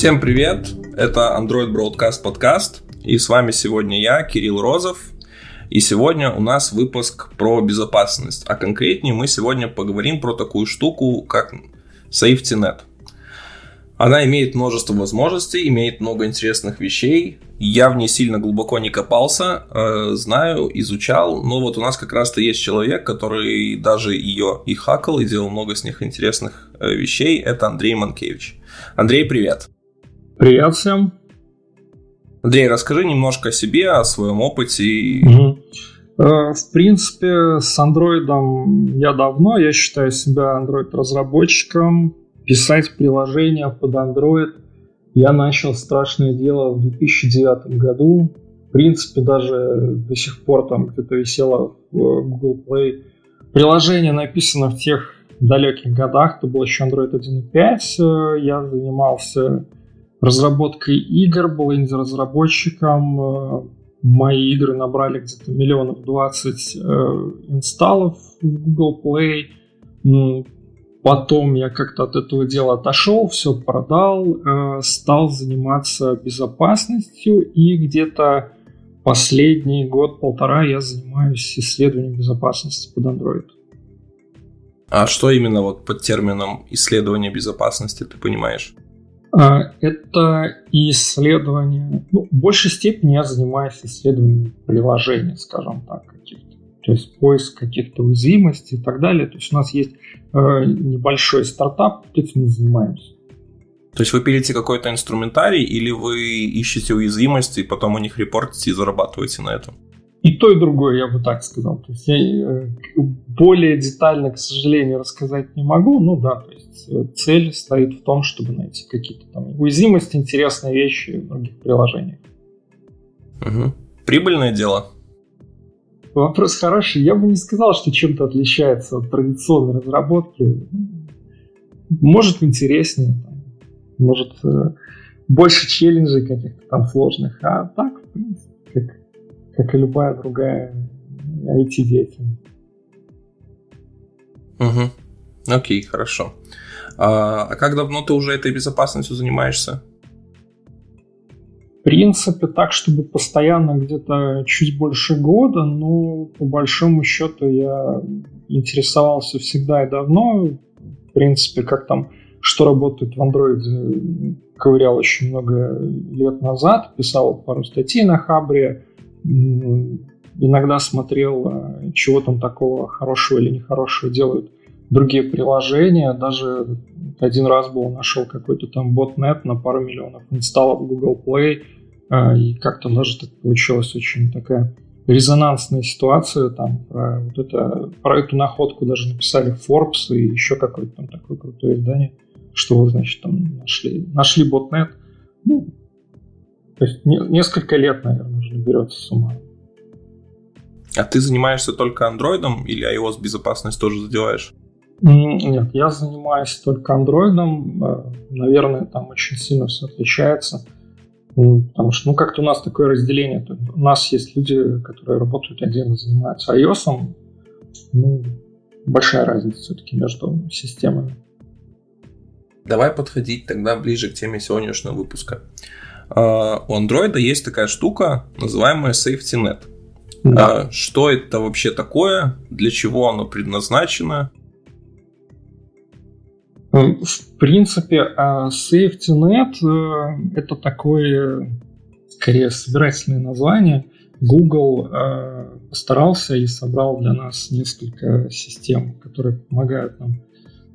Всем привет! Это Android Broadcast подкаст, и с вами сегодня я, Кирилл Розов, и сегодня у нас выпуск про безопасность, а конкретнее мы сегодня поговорим про такую штуку, как SafetyNet. Она имеет множество возможностей, имеет много интересных вещей. Я в ней сильно глубоко не копался, э, знаю, изучал, но вот у нас как раз-то есть человек, который даже ее и хакал, и делал много с них интересных э, вещей. Это Андрей Манкевич. Андрей, привет. Привет всем. Андрей, расскажи немножко о себе, о своем опыте. Угу. В принципе, с андроидом я давно, я считаю себя андроид-разработчиком. Писать приложения под Android я начал страшное дело в 2009 году. В принципе, даже до сих пор там где-то висело в Google Play. Приложение написано в тех далеких годах, это был еще Android 1.5. Я занимался разработкой игр, был инди-разработчиком. Мои игры набрали где-то миллионов 20 э, инсталлов в Google Play. Потом я как-то от этого дела отошел, все продал, э, стал заниматься безопасностью и где-то последний год-полтора я занимаюсь исследованием безопасности под Android. А что именно вот под термином исследование безопасности ты понимаешь? А, это исследование, ну, в большей степени я занимаюсь исследованием приложений, скажем так, каких-то. То есть поиск каких-то уязвимостей и так далее. То есть у нас есть э, небольшой стартап, этим мы занимаемся. То есть вы пилите какой-то инструментарий или вы ищете уязвимости потом у них репортите и зарабатываете на этом? И то, и другое, я бы так сказал. То есть я э, более детально, к сожалению, рассказать не могу. Ну да, то есть э, цель стоит в том, чтобы найти какие-то там уязвимости, интересные вещи в других приложениях. Угу. Прибыльное дело? Вопрос хороший. Я бы не сказал, что чем-то отличается от традиционной разработки. Может интереснее, может э, больше челленджей каких-то там сложных, а так, в принципе, как и любая другая IT-деятельность. Угу. Окей, хорошо. А, а как давно ты уже этой безопасностью занимаешься? В принципе, так, чтобы постоянно где-то чуть больше года, но по большому счету я интересовался всегда и давно. В принципе, как там, что работает в Android, ковырял очень много лет назад, писал пару статей на Хабре, иногда смотрел, а, чего там такого хорошего или нехорошего делают другие приложения. Даже один раз был, нашел какой-то там ботнет на пару миллионов инсталлов Google Play, а, и как-то даже так получилась очень такая резонансная ситуация, там про, вот это, про эту находку даже написали Forbes и еще какое-то там такое крутое издание, что, значит, там нашли, нашли ботнет. Ну, то есть не, несколько лет, наверное, уже наберется с ума. А ты занимаешься только андроидом или iOS безопасность тоже задеваешь? Нет, я занимаюсь только андроидом. Э, наверное, там очень сильно все отличается. Потому что, ну, как-то у нас такое разделение. У нас есть люди, которые работают отдельно, занимаются iOS. Ну, большая разница все-таки между системами. Давай подходить тогда ближе к теме сегодняшнего выпуска. А, у Android есть такая штука, называемая SafetyNet. Да. А, что это вообще такое? Для чего оно предназначено? В принципе, SafetyNet э, это такое, скорее, собирательное название. Google э, постарался и собрал для нас несколько систем, которые помогают нам Э,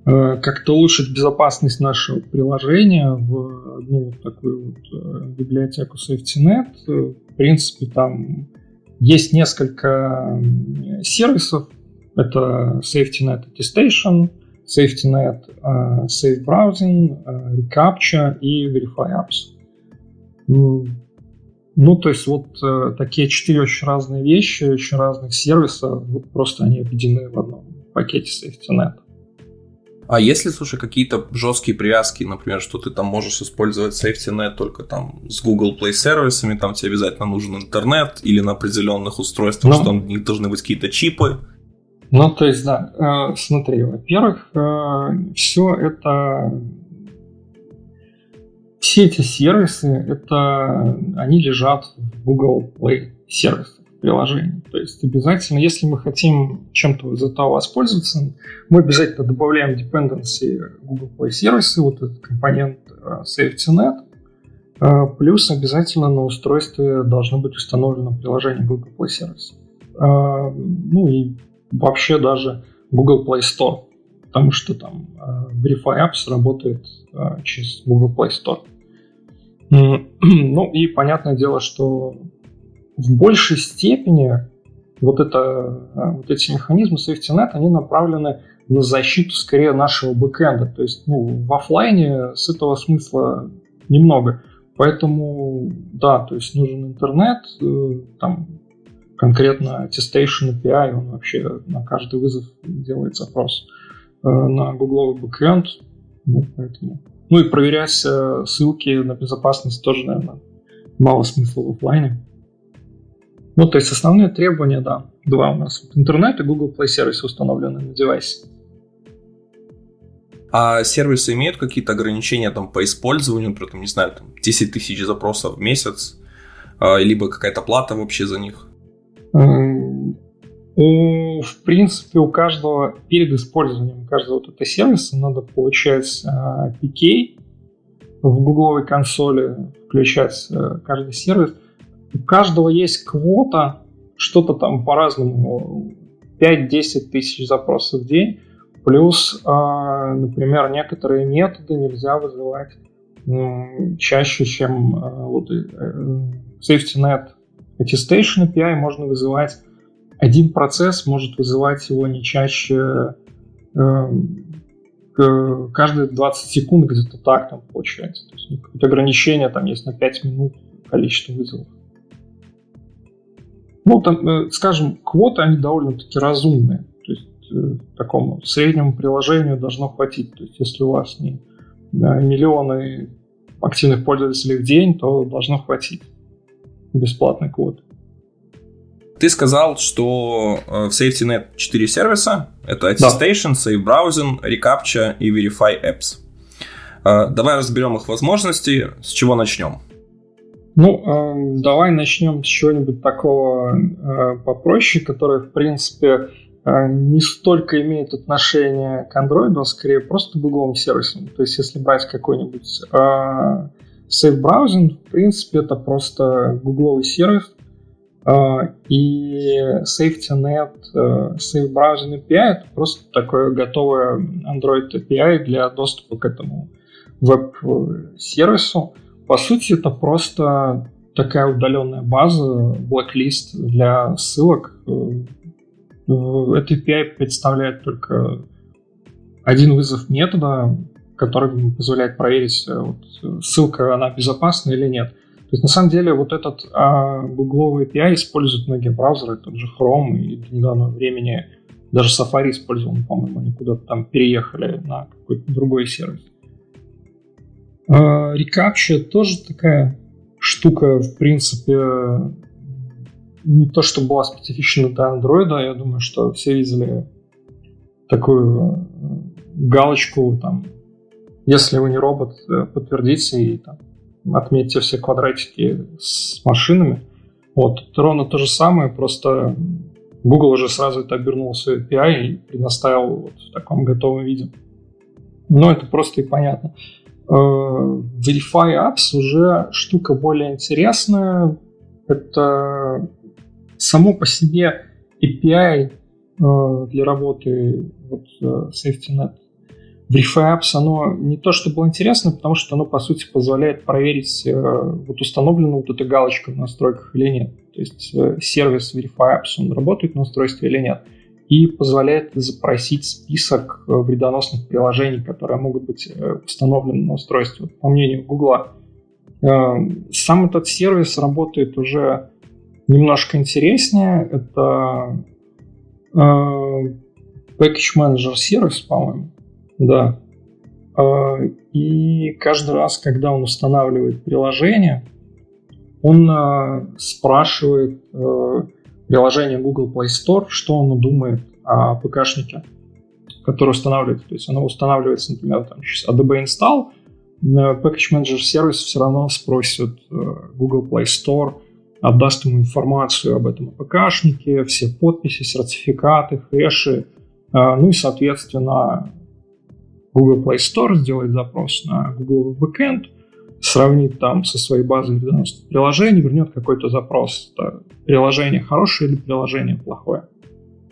как-то улучшить безопасность нашего приложения в одну вот такую вот э, библиотеку SafetyNet. В принципе, там есть несколько сервисов. Это SafetyNet Attestation, SafetyNet uh, Safe Browsing, Recaptcha и Verify Apps. Ну, то есть вот такие четыре очень разные вещи, очень разных сервисов, вот просто они объединены в одном пакете SafetyNet. А если, слушай, какие-то жесткие привязки, например, что ты там можешь использовать SafetyNet только там с Google Play сервисами, там тебе обязательно нужен интернет или на определенных устройствах, ну, что там у них должны быть какие-то чипы. Ну, то есть, да, э, смотри, во-первых, э, все это все эти сервисы, это они лежат в Google Play сервис приложений. То есть обязательно, если мы хотим чем-то из этого воспользоваться, мы обязательно добавляем dependency Google Play сервисы, вот этот компонент э, SafetyNet, э, плюс обязательно на устройстве должно быть установлено приложение Google Play сервис. Э, ну и вообще даже Google Play Store, потому что там Verify Apps работает через Google Play Store. Ну и понятное дело, что в большей степени вот, это, вот эти механизмы SafetyNet, они направлены на защиту скорее нашего бэкэнда. То есть ну, в офлайне с этого смысла немного. Поэтому, да, то есть нужен интернет, э, там конкретно Attestation API, он вообще на каждый вызов делает запрос э, на гугловый бэкэнд. Ну, поэтому. ну и проверять э, ссылки на безопасность тоже, наверное, мало смысла в офлайне. Ну, то есть основные требования, да, два у нас. Интернет и Google Play сервисы установлены на девайсе. А сервисы имеют какие-то ограничения там по использованию, например, там, не знаю, там 10 тысяч запросов в месяц, а, либо какая-то плата вообще за них? У, в принципе, у каждого, перед использованием каждого вот этого сервиса надо получать а, PK в гугловой консоли, включать а, каждый сервис – у каждого есть квота, что-то там по-разному, 5-10 тысяч запросов в день, плюс, а, например, некоторые методы нельзя вызывать чаще, чем а, вот, э, SafetyNet Attestation API можно вызывать один процесс может вызывать его не чаще э, каждые 20 секунд где-то так там получается. То есть ну, ограничение там есть на 5 минут количество вызовов. Ну, там, э, скажем, квоты, они довольно-таки разумные. То есть э, такому среднему приложению должно хватить. То есть если у вас не да, миллионы активных пользователей в день, то должно хватить бесплатной квоты. Ты сказал, что э, в SafetyNet 4 сервиса. Это Attestation, да. Safe Browsing, Recaptcha и Verify Apps. Давай разберем их возможности. С чего начнем? Ну, э, давай начнем с чего-нибудь такого э, попроще, которое, в принципе, э, не столько имеет отношение к Android, а скорее просто гугловым сервисам. То есть, если брать какой-нибудь э, Safe Browsing, в принципе, это просто гугловый сервис, э, и SafetyNet, э, Safe Browsing API — это просто такое готовое Android API для доступа к этому веб-сервису. По сути, это просто такая удаленная база, blacklist для ссылок. Этот API представляет только один вызов метода, который позволяет проверить, э, вот, ссылка она безопасна или нет. То есть на самом деле вот этот а, гугловый API используют многие браузеры, тот же Chrome и до недавнего времени даже Safari использовал, по-моему, они куда-то там переехали на какой-то другой сервис. Recaptcha тоже такая штука, в принципе, не то, что была специфична для андроида, я думаю, что все видели такую э, галочку, там, если вы не робот, э, подтвердите и там, отметьте все квадратики с машинами. Вот, ровно то же самое, просто Google уже сразу это обернул в свой API и предоставил вот в таком готовом виде. Но это просто и понятно. Э, Verify Apps уже штука более интересная. Это само по себе API э, для работы вот, э, SafetyNet. Verify Apps, оно не то, что было интересно, потому что оно, по сути, позволяет проверить, вот установлена вот эта галочка в настройках или нет. То есть сервис Verify Apps, он работает на устройстве или нет и позволяет запросить список э, вредоносных приложений, которые могут быть э, установлены на устройстве, по мнению Гугла. Э, сам этот сервис работает уже немножко интереснее. Это Package Manager сервис, по-моему. Да. И каждый раз, когда он устанавливает приложение, он спрашивает приложение Google Play Store, что оно думает о ПКшнике, который устанавливается. То есть оно устанавливается, например, там, через ADB install, Package Manager сервис все равно спросит Google Play Store, отдаст ему информацию об этом АПКшнике, все подписи, сертификаты, хэши, ну и, соответственно, Google Play Store сделает запрос на Google Backend, сравнит там со своей базой приложений, вернет какой-то запрос. Это приложение хорошее или приложение плохое.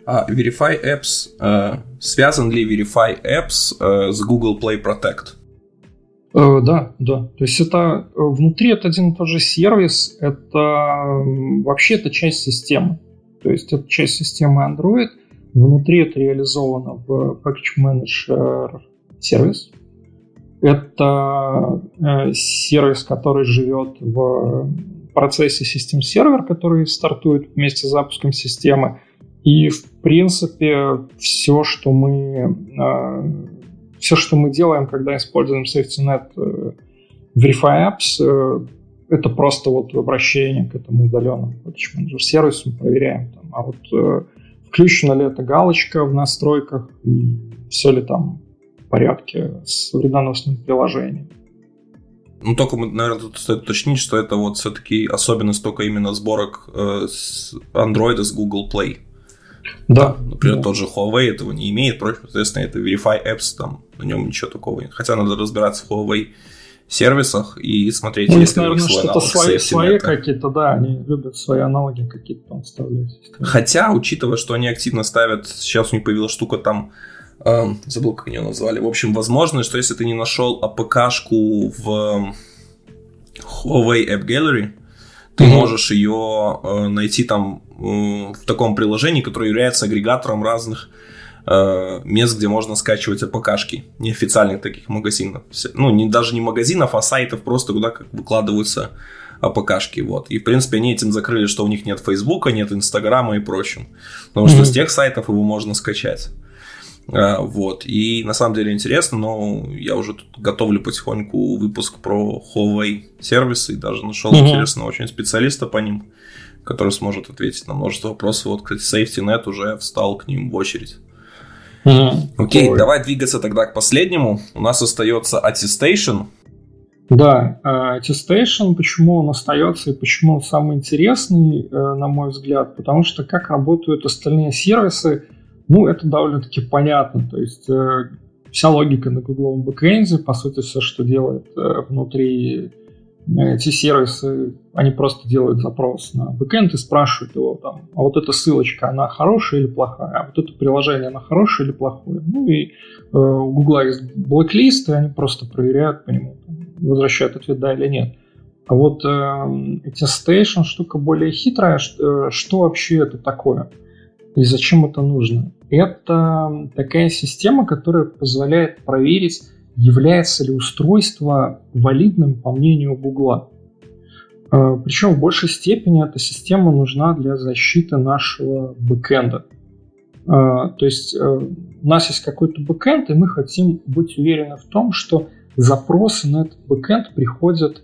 А Verify Apps, э, связан ли Verify Apps э, с Google Play Protect? Э, да, да. То есть это э, внутри это один и тот же сервис, это вообще это часть системы. То есть это часть системы Android, внутри это реализовано в Package Manager сервис. Это э, сервис, который живет в процессе систем сервер, который стартует вместе с запуском системы. И, в принципе, все, что мы, э, все, что мы делаем, когда используем SafetyNet э, Apps, э, это просто вот обращение к этому удаленному сервису, мы проверяем. Там, а вот включена ли эта галочка в настройках, и все ли там порядке с вредоносным приложением. Ну, только, наверное, тут стоит уточнить, что это вот все-таки особенность только именно сборок э, с Android с Google Play. Да. Там, например, да. тот же Huawei этого не имеет, против, соответственно, это Verify Apps, там на нем ничего такого нет. Хотя надо разбираться в Huawei сервисах и смотреть, ну, есть ли наверное, что-то свои, свои какие-то, да, они любят свои аналоги какие-то там вставлять. Хотя, учитывая, что они активно ставят, сейчас у них появилась штука там Эм, забыл, как ее назвали. В общем, возможно, что если ты не нашел АПКшку в эм, Huawei App Gallery, ты mm-hmm. можешь ее э, найти там э, в таком приложении, которое является агрегатором разных э, мест, где можно скачивать АПКшки, неофициальных таких магазинов. Ну, не, даже не магазинов, а сайтов просто, куда как выкладываются АПКшки. Вот. И, в принципе, они этим закрыли, что у них нет Фейсбука, нет Инстаграма и прочим. Потому mm-hmm. что с тех сайтов его можно скачать. А, вот. И на самом деле интересно, но я уже тут готовлю потихоньку выпуск про Huawei сервисы и даже нашел угу. интересного очень специалиста по ним, который сможет ответить на множество вопросов. Вот, кстати, SafetyNet уже встал к ним в очередь. Угу. Окей, Ой. давай двигаться тогда к последнему. У нас остается Attestation. Да, а, Attestation, почему он остается и почему он самый интересный, э, на мой взгляд, потому что как работают остальные сервисы, ну, это довольно-таки понятно. То есть э, вся логика на гугловом бэкэнде, по сути, все, что делает э, внутри э, эти сервисы, они просто делают запрос на backend и спрашивают его там, а вот эта ссылочка, она хорошая или плохая, а вот это приложение, она хорошее или плохое. Ну и э, у Гугла есть blacklist, и они просто проверяют по нему, там, возвращают ответ да или нет. А вот э, эти Station штука более хитрая, что, э, что вообще это такое? И зачем это нужно? Это такая система, которая позволяет проверить, является ли устройство валидным по мнению Гугла. А, Причем в большей степени эта система нужна для защиты нашего бэкэнда. А, то есть э, у нас есть какой-то бэкэнд, и мы хотим быть уверены в том, что запросы на этот бэкэнд приходят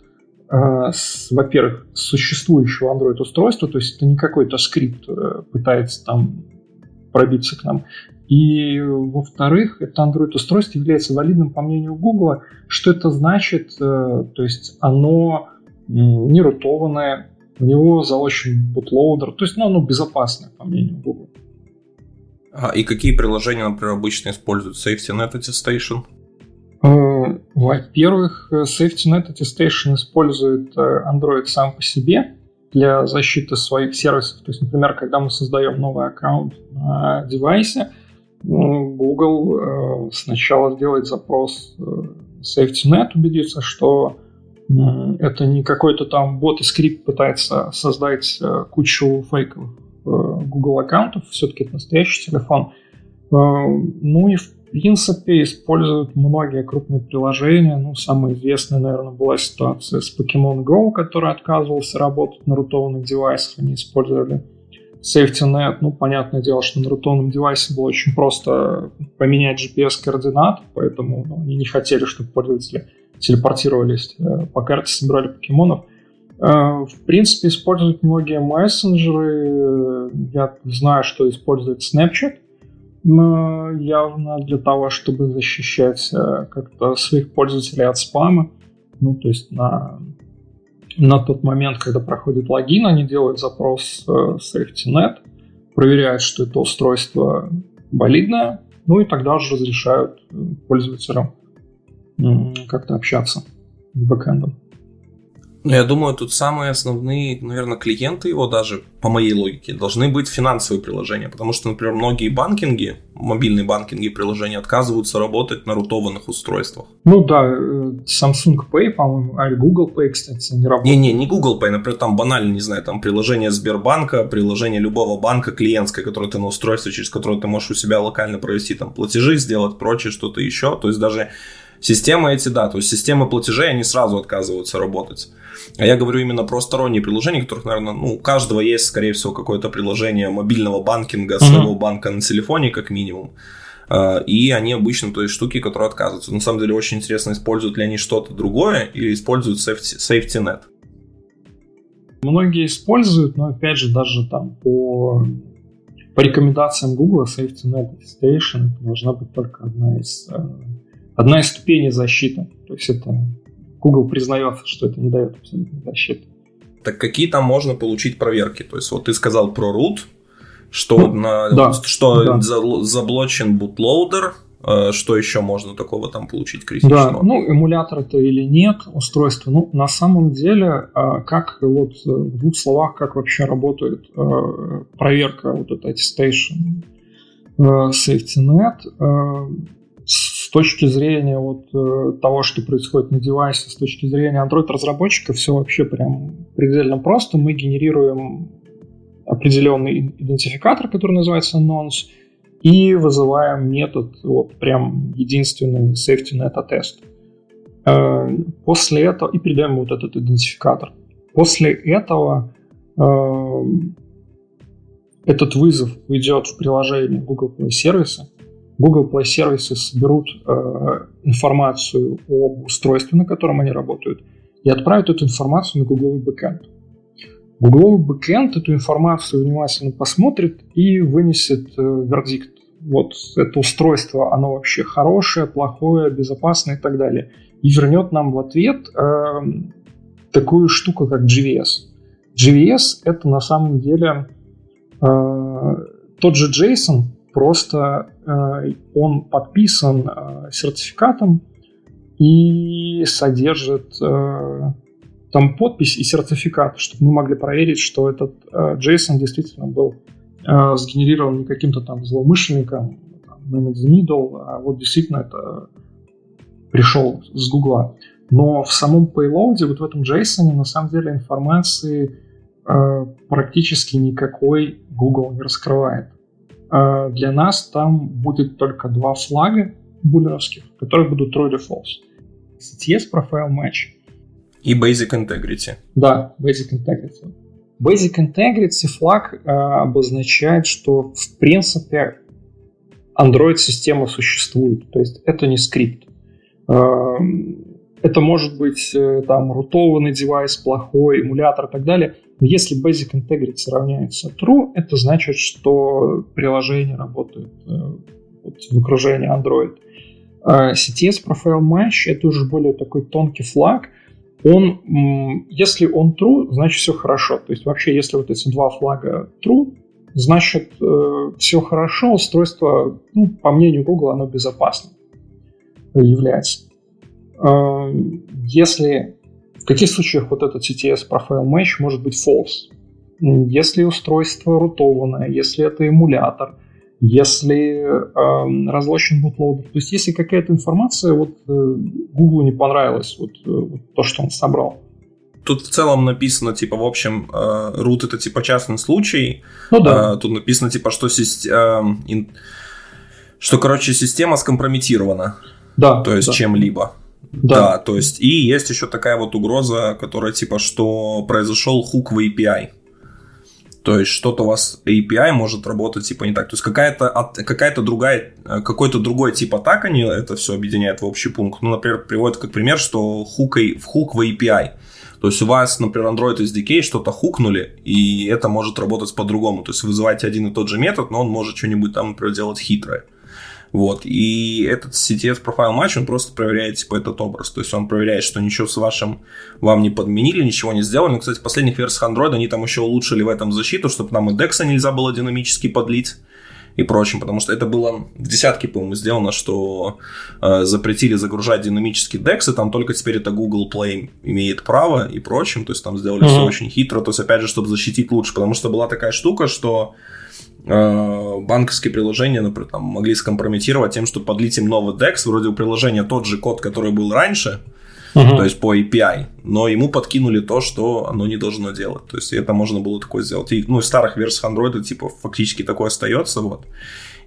во-первых, с существующего Android устройства, то есть это не какой-то скрипт э, пытается там пробиться к нам. И, во-вторых, это Android устройство является валидным по мнению Google. Что это значит? Э, то есть оно не рутованное, у него залочен бутлоудер, то есть ну, оно безопасное по мнению Google. А, и какие приложения, например, обычно используют SafetyNet Attestation? Э, во-первых, SafetyNet Attestation использует э, Android сам по себе для защиты своих сервисов. То есть, например, когда мы создаем новый аккаунт на девайсе, ну, Google э, сначала сделает запрос SafetyNet, убедиться, что это не какой-то там бот и скрипт пытается создать кучу фейковых Google аккаунтов, все-таки это настоящий телефон. Ну и в принципе, используют многие крупные приложения. Ну, самая известная, наверное, была ситуация с Pokemon Go, который отказывался работать на рутованных девайсах. Они использовали SafetyNet. Ну, понятное дело, что на рутованном девайсе было очень просто поменять GPS-координаты, поэтому ну, они не хотели, чтобы пользователи телепортировались э, по карте, собирали покемонов. Э, в принципе, используют многие мессенджеры. Я знаю, что использует Snapchat – явно для того, чтобы защищать э, как-то своих пользователей от спама. Ну, то есть на, на тот момент, когда проходит логин, они делают запрос э, SafetyNet, проверяют, что это устройство валидное, ну и тогда уже разрешают э, пользователям как-то общаться с бэкэндом. Ну, я думаю, тут самые основные, наверное, клиенты его даже, по моей логике, должны быть финансовые приложения. Потому что, например, многие банкинги, мобильные банкинги приложения отказываются работать на рутованных устройствах. Ну да, э, Samsung Pay, по-моему, а Google Pay, кстати, не работает. Не-не, не Google Pay, например, там банально, не знаю, там приложение Сбербанка, приложение любого банка клиентское, которое ты на устройстве, через которое ты можешь у себя локально провести там платежи, сделать прочее, что-то еще. То есть даже Системы эти, да, то есть системы платежей, они сразу отказываются работать. А я говорю именно про сторонние приложения, которых, наверное, ну, у каждого есть, скорее всего, какое-то приложение мобильного банкинга, своего mm-hmm. банка на телефоне, как минимум. А, и они обычно, то есть штуки, которые отказываются. На самом деле очень интересно, используют ли они что-то другое или используют safety, safety net. Многие используют, но опять же, даже там по, по рекомендациям Google Safety Net Station должна быть только одна из э, одна из ступеней защиты. То есть это Google признается, что это не дает абсолютной защиты. Так какие там можно получить проверки? То есть вот ты сказал про root, что, ну, на, да, что да. заблочен bootloader, э, что еще можно такого там получить критичного? Да, ну, эмулятор это или нет, устройство. Ну, на самом деле, э, как вот э, в двух словах, как вообще работает проверка вот этой attestation SafetyNet, точки зрения вот э, того, что происходит на девайсе, с точки зрения Android-разработчика, все вообще прям предельно просто. Мы генерируем определенный идентификатор, который называется nonce, и вызываем метод, вот прям единственный safety net attest. Э, после этого, и передаем вот этот идентификатор. После этого э, этот вызов уйдет в приложение Google Play сервиса, Google Play сервисы соберут э, информацию об устройстве, на котором они работают, и отправят эту информацию на Google бэкэнд. Google бэкэнд эту информацию внимательно посмотрит и вынесет э, вердикт. Вот это устройство, оно вообще хорошее, плохое, безопасное и так далее. И вернет нам в ответ э, такую штуку, как GVS. GVS это на самом деле э, тот же JSON, Просто э, он подписан э, сертификатом и содержит э, там подпись и сертификат, чтобы мы могли проверить, что этот JSON действительно был сгенерирован не каким-то там злоумышленником, man the needle, а вот действительно это пришел с Гугла. Но в самом payload, вот в этом JSON, на самом деле информации э, практически никакой Google не раскрывает. А для нас там будет только два флага буллеровских, которые будут true или false. CTS Profile Match. И Basic Integrity. Да, Basic Integrity. Basic Integrity флаг э, обозначает, что в принципе Android-система существует. То есть это не скрипт. Э, это может быть э, там рутованный девайс, плохой, эмулятор и так далее. Но если Basic Integrity равняется true, это значит, что приложение работает э, вот, в окружении Android. А CTS Profile Match это уже более такой тонкий флаг. Он, если он true, значит все хорошо. То есть вообще, если вот эти два флага true, значит э, все хорошо, устройство, ну, по мнению Google, оно безопасным является. Э, если в каких случаях вот этот CTS Profile Match может быть false? Если устройство рутованное, если это эмулятор, если э, разлочен bootloader. То есть если какая-то информация вот э, Google не понравилась, вот, э, вот то, что он собрал. Тут в целом написано, типа, в общем, э, root это типа частный случай. Ну да. Э, тут написано, типа, что, э, ин... что, короче, система скомпрометирована. Да. То есть да. чем-либо. Да. да, то есть, и есть еще такая вот угроза, которая типа, что произошел хук в API. То есть что-то у вас API может работать типа не так. То есть какая-то какая-то другая, э, какой-то другой тип атак они это все объединяют в общий пункт. Ну, например, приводит как пример, что хук, в хук в API. То есть у вас, например, Android SDK что-то хукнули, и это может работать по-другому. То есть вы вызываете один и тот же метод, но он может что-нибудь там, например, делать хитрое. Вот, и этот CTS Profile Match, он просто проверяет, типа, этот образ. То есть он проверяет, что ничего с вашим вам не подменили, ничего не сделали. Ну, кстати, в последних версиях Android они там еще улучшили в этом защиту, чтобы нам и DEX нельзя было динамически подлить и прочим, потому что это было в десятке, по-моему, сделано, что э, запретили загружать динамический DEX, и там только теперь это Google Play имеет право и прочим, то есть там сделали mm-hmm. все очень хитро, то есть опять же, чтобы защитить лучше, потому что была такая штука, что банковские приложения, например, там, могли скомпрометировать тем, что подлить им новый DEX, вроде у приложения тот же код, который был раньше, uh-huh. то есть по API, но ему подкинули то, что оно не должно делать. То есть это можно было такое сделать. И, ну, в старых версиях Android типа фактически такое остается, вот.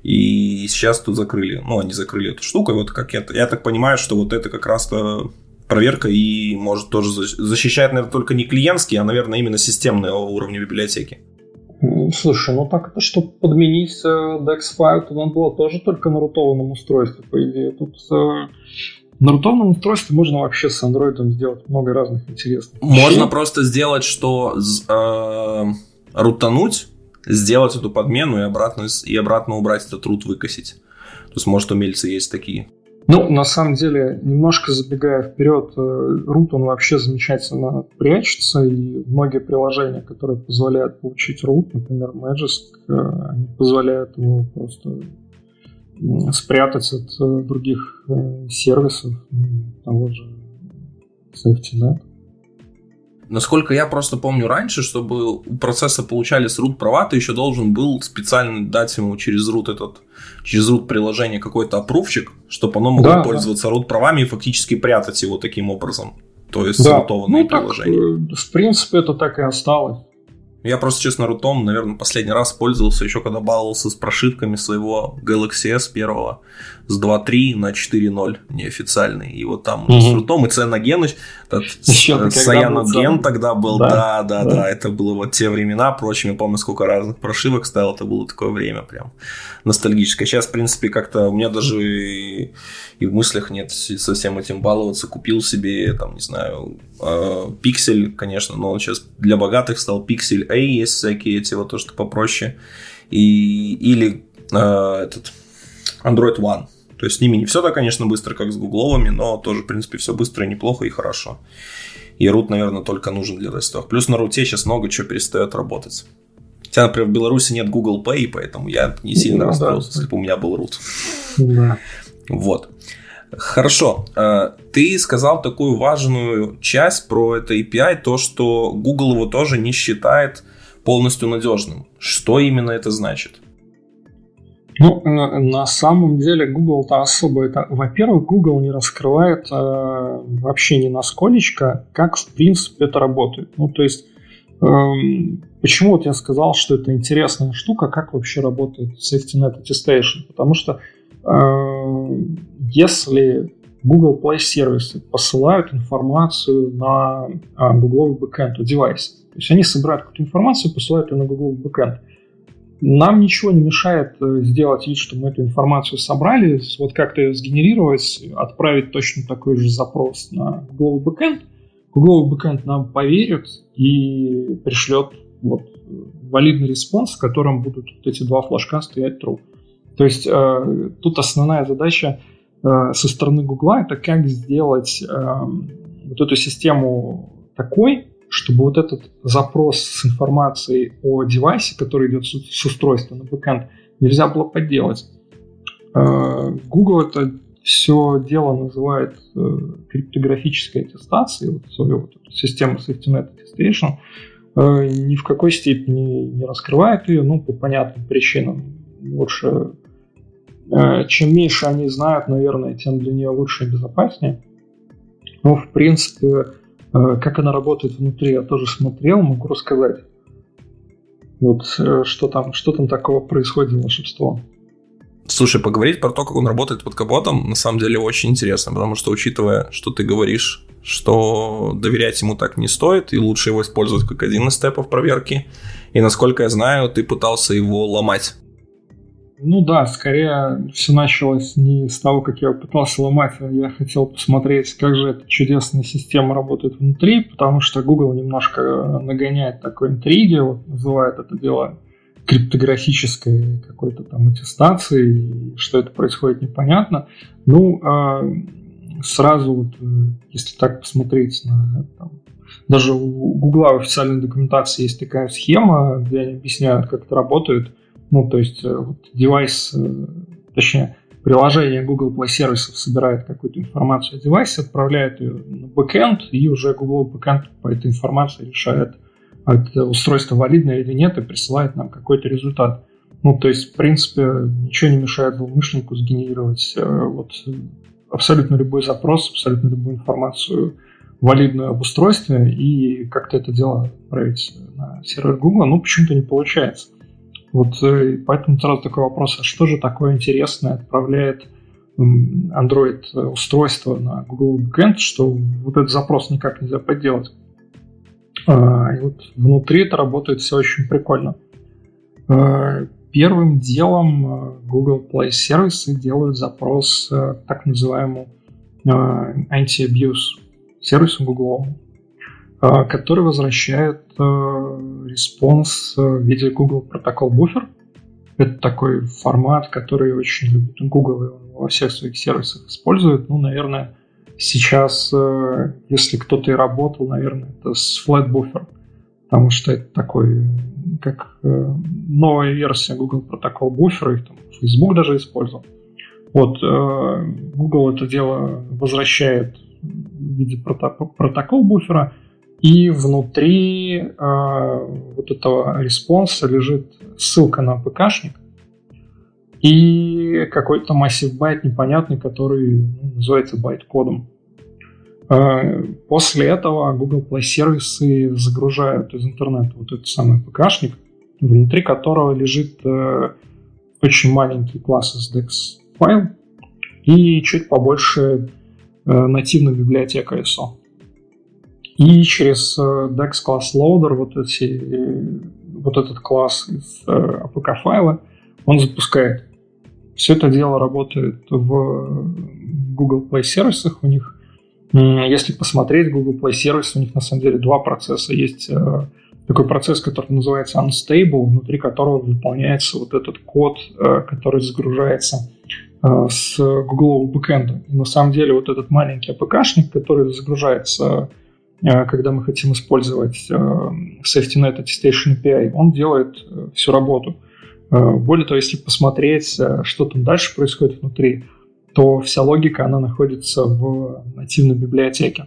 И сейчас тут закрыли, ну, они закрыли эту штуку, и вот как я, я так понимаю, что вот это как раз-то проверка и может тоже защищает, наверное, только не клиентские, а, наверное, именно системные уровни библиотеки. Слушай, ну так чтобы подменить э, DEX файл, то надо было тоже только на рутованном устройстве, по идее. Тут э, на рутовном устройстве можно вообще с андроидом сделать много разных интересных. Можно просто сделать, что э, рутануть, сделать эту подмену и обратно, и обратно убрать этот рут, выкосить. То есть, может, умельцы есть такие. Ну, на самом деле, немножко забегая вперед, root, э, он вообще замечательно прячется, и многие приложения, которые позволяют получить root, например, Magisk, э, они позволяют его просто спрятать от э, других сервисов, того же SafetyNet. Насколько я просто помню раньше, чтобы у процесса получались root права, ты еще должен был специально дать ему через root этот, через root приложение какой-то опрувчик, чтобы оно могло да, пользоваться root правами и фактически прятать его таким образом. То есть да. ну, приложения. Так, э, в принципе, это так и осталось. Я просто, честно, рутом, наверное, последний раз пользовался еще когда баловался с прошивками своего Galaxy S первого с 2.3 на 4.0 неофициальный. И вот там угу. с рутом и Ценогеныч, Саяноген тогда был, да, да, да, да, это было вот те времена, впрочем, я помню, сколько разных прошивок ставил, это было такое время прям ностальгическое. Сейчас, в принципе, как-то у меня даже и, и в мыслях нет со всем этим баловаться. Купил себе, там, не знаю, пиксель, конечно, но он сейчас для богатых стал пиксель A, есть всякие эти вот то, что попроще. И, или э, этот Android One. То есть с ними не все так, конечно, быстро, как с гугловыми, но тоже, в принципе, все быстро и неплохо и хорошо. И root, наверное, только нужен для тестов. Плюс на руте сейчас много чего перестает работать. Хотя, например, в Беларуси нет Google Pay, поэтому я не сильно ну, расстроился, да. если бы у меня был root. Да. Вот. Хорошо. Э, ты сказал такую важную часть про это API, то, что Google его тоже не считает полностью надежным. Что именно это значит? Ну, на, самом деле Google-то особо это... Во-первых, Google не раскрывает э, вообще ни на сколечко, как в принципе это работает. Ну, то есть, э, почему вот я сказал, что это интересная штука, как вообще работает Safety Net Attestation? Потому что э, если Google Play сервисы посылают информацию на э, Google Backend, девайс, то есть они собирают какую-то информацию, посылают ее на Google Backend – нам ничего не мешает э, сделать вид, что мы эту информацию собрали, вот как-то ее сгенерировать, отправить точно такой же запрос на Google Backend. Google Backend нам поверит и пришлет вот валидный response, в котором будут вот эти два флажка стоять true. То есть э, тут основная задача э, со стороны Google это как сделать э, вот эту систему такой, чтобы вот этот запрос с информацией о девайсе, который идет с устройства на backend, нельзя было подделать. Google это все дело называет криптографической аттестацией, вот свою вот эту систему SafetyNet Attestation, э, ни в какой степени не раскрывает ее, ну, по понятным причинам. Лучше, чем меньше они знают, наверное, тем для нее лучше и безопаснее. Но, в принципе, Э, как она работает внутри, я тоже смотрел, могу рассказать. Вот э, что там, что там такого происходит волшебство. Слушай, поговорить про то, как он работает под капотом, на самом деле очень интересно, потому что, учитывая, что ты говоришь, что доверять ему так не стоит, и лучше его использовать как один из степов проверки, и, насколько я знаю, ты пытался его ломать. Ну да, скорее все началось не с того, как я пытался ломать, а я хотел посмотреть, как же эта чудесная система работает внутри, потому что Google немножко нагоняет такой интриги, вот, называет это дело криптографической какой-то там аттестации, что это происходит непонятно. Ну, а сразу вот, э, если так посмотреть на там, даже у Гугла в официальной документации есть такая схема, где они объясняют, как это работает. Ну, то есть э, вот девайс, э, точнее, приложение Google Play сервисов собирает какую-то информацию о девайсе, отправляет ее на backend, и уже Google backend по этой информации решает, это устройство валидное или нет, и присылает нам какой-то результат. Ну, то есть, в принципе, ничего не мешает злоумышленнику сгенерировать э, вот абсолютно любой запрос, абсолютно любую информацию валидную об устройстве и как-то это дело отправить на сервер Google, ну, почему-то не получается. Вот э, поэтому сразу такой вопрос, а что же такое интересное отправляет Android устройство на Google Backend, что вот этот запрос никак нельзя подделать. А, и вот внутри это работает все очень прикольно. А, первым делом а, Google Play сервисы делают запрос так называемому anti-abuse сервису Google, который возвращает response в виде Google Protocol Buffer. Это такой формат, который очень любит Google во всех своих сервисах использует. Ну, наверное, сейчас, э, если кто-то и работал, наверное, это с Flat Buffer, потому что это такой, как э, новая версия Google Protocol Buffer, их там Facebook даже использовал. Вот, э, Google это дело возвращает в виде протокол буфера, и внутри э, вот этого респонса лежит ссылка на APK шник и какой-то массив байт непонятный, который ну, называется байт-кодом. Э, после этого Google Play сервисы загружают из интернета вот этот самый ПКшник, внутри которого лежит э, очень маленький класс SDEX файл и чуть побольше э, нативная библиотека ISO. И через э, DEX класс loader вот, эти, вот этот класс из APK э, файла он запускает. Все это дело работает в Google Play сервисах у них. Если посмотреть Google Play сервис, у них на самом деле два процесса. Есть э, такой процесс, который называется Unstable, внутри которого выполняется вот этот код, который загружается с Google бэкэнда. И на самом деле вот этот маленький APK-шник, который загружается Э, когда мы хотим использовать э, SafetyNet Attestation API, он делает э, всю работу. Более того, если посмотреть, что там дальше происходит внутри, то вся логика, она находится в нативной библиотеке.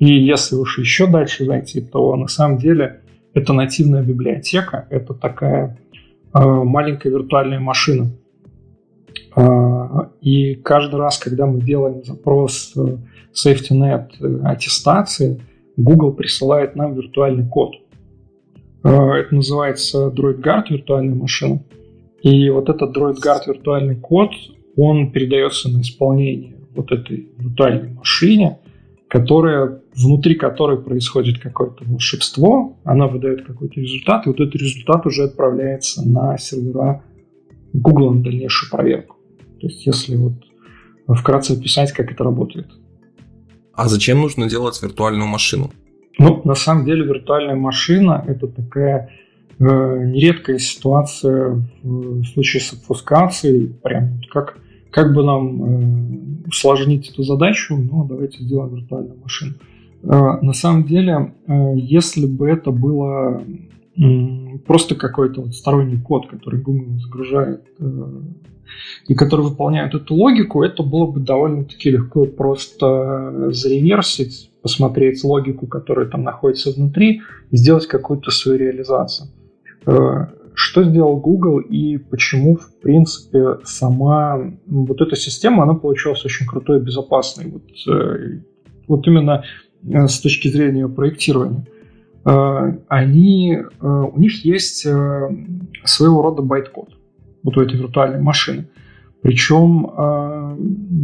И если уж еще дальше зайти, то на самом деле это нативная библиотека, это такая маленькая виртуальная машина. И каждый раз, когда мы делаем запрос SafetyNet аттестации, Google присылает нам виртуальный код. А, это называется DroidGuard виртуальная машина. И вот этот DroidGuard виртуальный код, он передается на исполнение вот этой виртуальной машине, которая, внутри которой происходит какое-то волшебство, она выдает какой-то результат, и вот этот результат уже отправляется на сервера Google на дальнейшую проверку. То есть, если вот вкратце описать, как это работает. А зачем нужно делать виртуальную машину? Ну, на самом деле виртуальная машина – это такая э, нередкая ситуация в случае с обфускацией. Прям как, как бы нам э, усложнить эту задачу, ну, давайте сделаем виртуальную машину. Э, на самом деле, э, если бы это было просто какой-то вот сторонний код, который Google загружает э, и которые выполняют эту логику, это было бы довольно-таки легко просто зареверсить, посмотреть логику, которая там находится внутри, и сделать какую-то свою реализацию. Э, что сделал Google и почему, в принципе, сама вот эта система, она получилась очень крутой и безопасной. Вот, э, вот именно с точки зрения проектирования. Они, у них есть своего рода байт-код вот у этой виртуальной машины. Причем, э,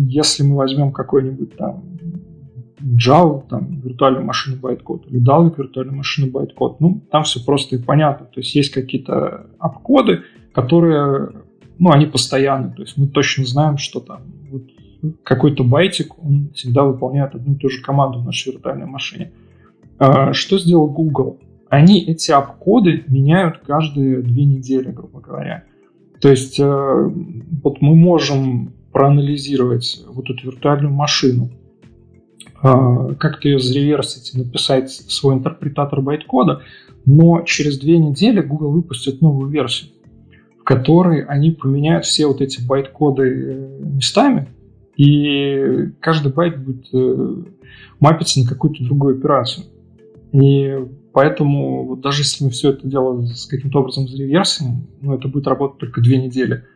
если мы возьмем какой-нибудь там Java, там, виртуальную машину байткод, или Dalvik виртуальную машину байткод, ну, там все просто и понятно. То есть есть какие-то обкоды, которые, ну, они постоянны. То есть мы точно знаем, что там вот какой-то байтик, он всегда выполняет одну и ту же команду в нашей виртуальной машине. Что сделал Google? они эти обкоды меняют каждые две недели, грубо говоря. То есть э, вот мы можем проанализировать вот эту виртуальную машину, э, как-то ее зареверсить, написать свой интерпретатор байткода, но через две недели Google выпустит новую версию, в которой они поменяют все вот эти байткоды э, местами, и каждый байт будет мапиться на какую-то другую операцию. И Поэтому вот даже если мы все это дело с каким-то образом зареверсим, ну, это будет работать только две недели.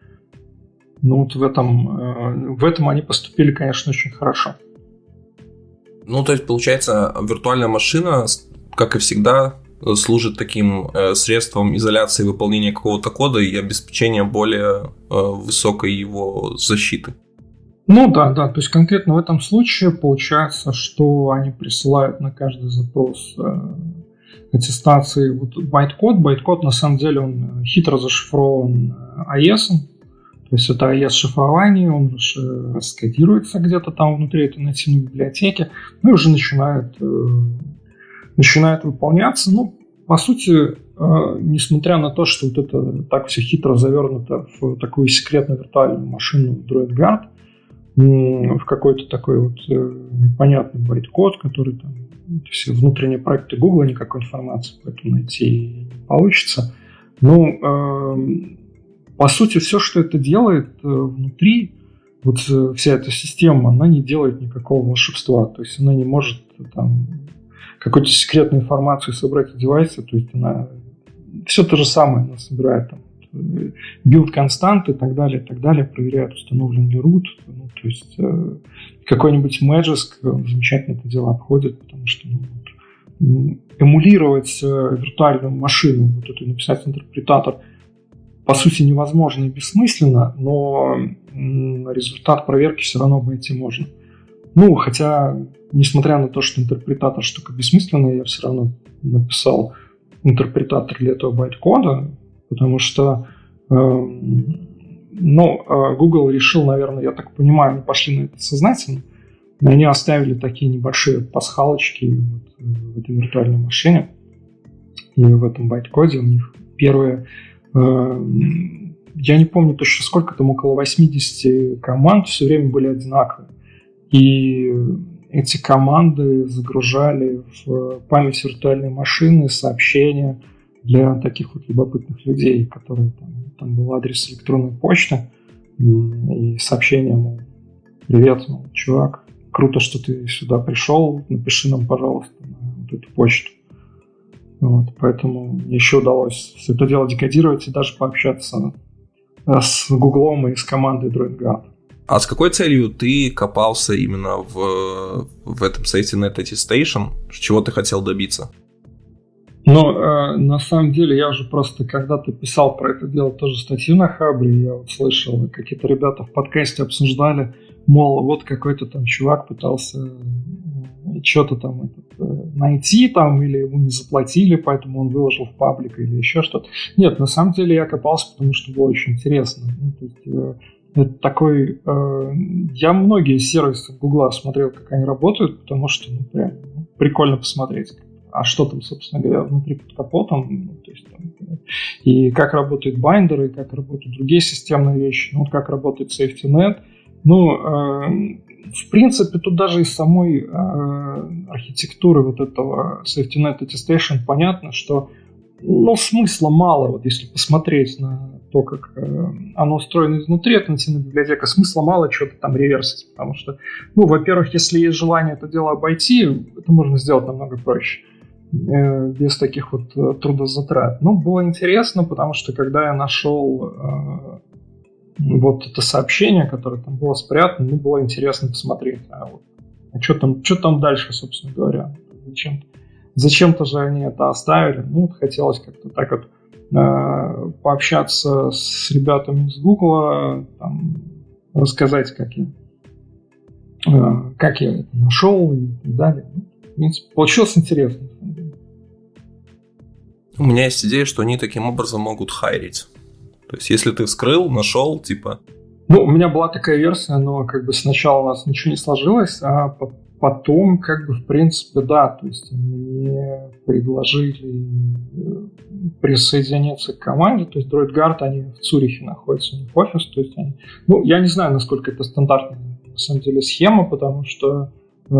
Ну, вот в этом, э, в этом они поступили, конечно, очень хорошо. Ну, то есть, получается, виртуальная машина, как и всегда, служит таким э, средством изоляции выполнения какого-то кода и обеспечения более э, высокой его защиты. Ну да, да, то есть конкретно в этом случае получается, что они присылают на каждый запрос аттестации вот байткод. Байткод на самом деле он хитро зашифрован AES. То есть это AES-шифрование, он раскодируется где-то там внутри этой нативной библиотеки, ну и уже начинает, э, начинает выполняться. Ну, по сути, э, несмотря на то, что вот это так все хитро завернуто в такую секретную виртуальную машину DroidGuard, в какой-то такой вот э, непонятный байткод, который там все внутренние проекты Google, никакой информации поэтому найти не получится. Ну, э, по сути, все, что это делает э, внутри, вот э, вся эта система, она не делает никакого волшебства. То есть она не может там какую-то секретную информацию собрать в девайсе, то есть она все то же самое она собирает там билд константы и так далее, и так далее, проверяет, установлен ли root, ну, то есть э, какой-нибудь Magisk замечательно это дело обходит, потому что ну, вот, эмулировать э, виртуальную машину, вот эту написать интерпретатор, по сути, невозможно и бессмысленно, но результат проверки все равно обойти можно. Ну, хотя, несмотря на то, что интерпретатор штука бессмысленная, я все равно написал интерпретатор для этого байткода, потому что э, ну, э, Google решил, наверное, я так понимаю, они пошли на это сознательно, они оставили такие небольшие пасхалочки вот, э, в этой виртуальной машине и в этом байткоде у них первые э, я не помню точно сколько, там около 80 команд все время были одинаковые. И эти команды загружали в память виртуальной машины сообщения для таких вот любопытных людей, которые там, там был адрес электронной почты и сообщение, мол, привет, мол, чувак, круто, что ты сюда пришел, напиши нам, пожалуйста, на вот эту почту. Вот, поэтому мне еще удалось все это дело декодировать и даже пообщаться э, с Гуглом и с командой DroidGuard. А с какой целью ты копался именно в, в этом сайте NetAttestation? Чего ты хотел добиться? Но э, на самом деле я уже просто когда-то писал про это дело тоже статью на Хабре. Я вот слышал, какие-то ребята в подкасте обсуждали, мол, вот какой-то там чувак пытался э, что-то там этот, э, найти там, или ему не заплатили, поэтому он выложил в паблик или еще что-то. Нет, на самом деле я копался, потому что было очень интересно. Ну, то есть, э, это такой... Э, я многие сервисы Гугла смотрел, как они работают, потому что, ну, прям ну, прикольно посмотреть, а что там, собственно говоря, внутри под капотом, ну, то есть, там, и как работают байндеры, как работают другие системные вещи, ну, вот как работает SafetyNet. Ну, э, в принципе, тут даже из самой э, архитектуры вот этого SafetyNet Attestation понятно, что ну, смысла мало, вот если посмотреть на то, как э, оно устроено изнутри, это нативная библиотека, смысла мало что-то там реверсить, потому что, ну, во-первых, если есть желание это дело обойти, это можно сделать намного проще. Э, без таких вот э, трудозатрат. Ну, было интересно, потому что когда я нашел э, вот это сообщение, которое там было спрятано, мне было интересно посмотреть, а, вот, а что там, что там дальше, собственно говоря. Зачем, зачем-то же они это оставили. Ну, хотелось как-то так вот э, пообщаться с ребятами из Гугла, рассказать, как я, э, как я это нашел и так далее. Ну, в принципе, получилось интересно. У меня есть идея, что они таким образом могут хайрить. То есть, если ты вскрыл, нашел, типа... Ну, у меня была такая версия, но как бы сначала у нас ничего не сложилось, а потом, как бы, в принципе, да, то есть мне предложили э, присоединиться к команде, то есть DroidGuard, они в Цюрихе находятся, у них офис, то есть они, ну, я не знаю, насколько это стандартная, на самом деле, схема, потому что, э,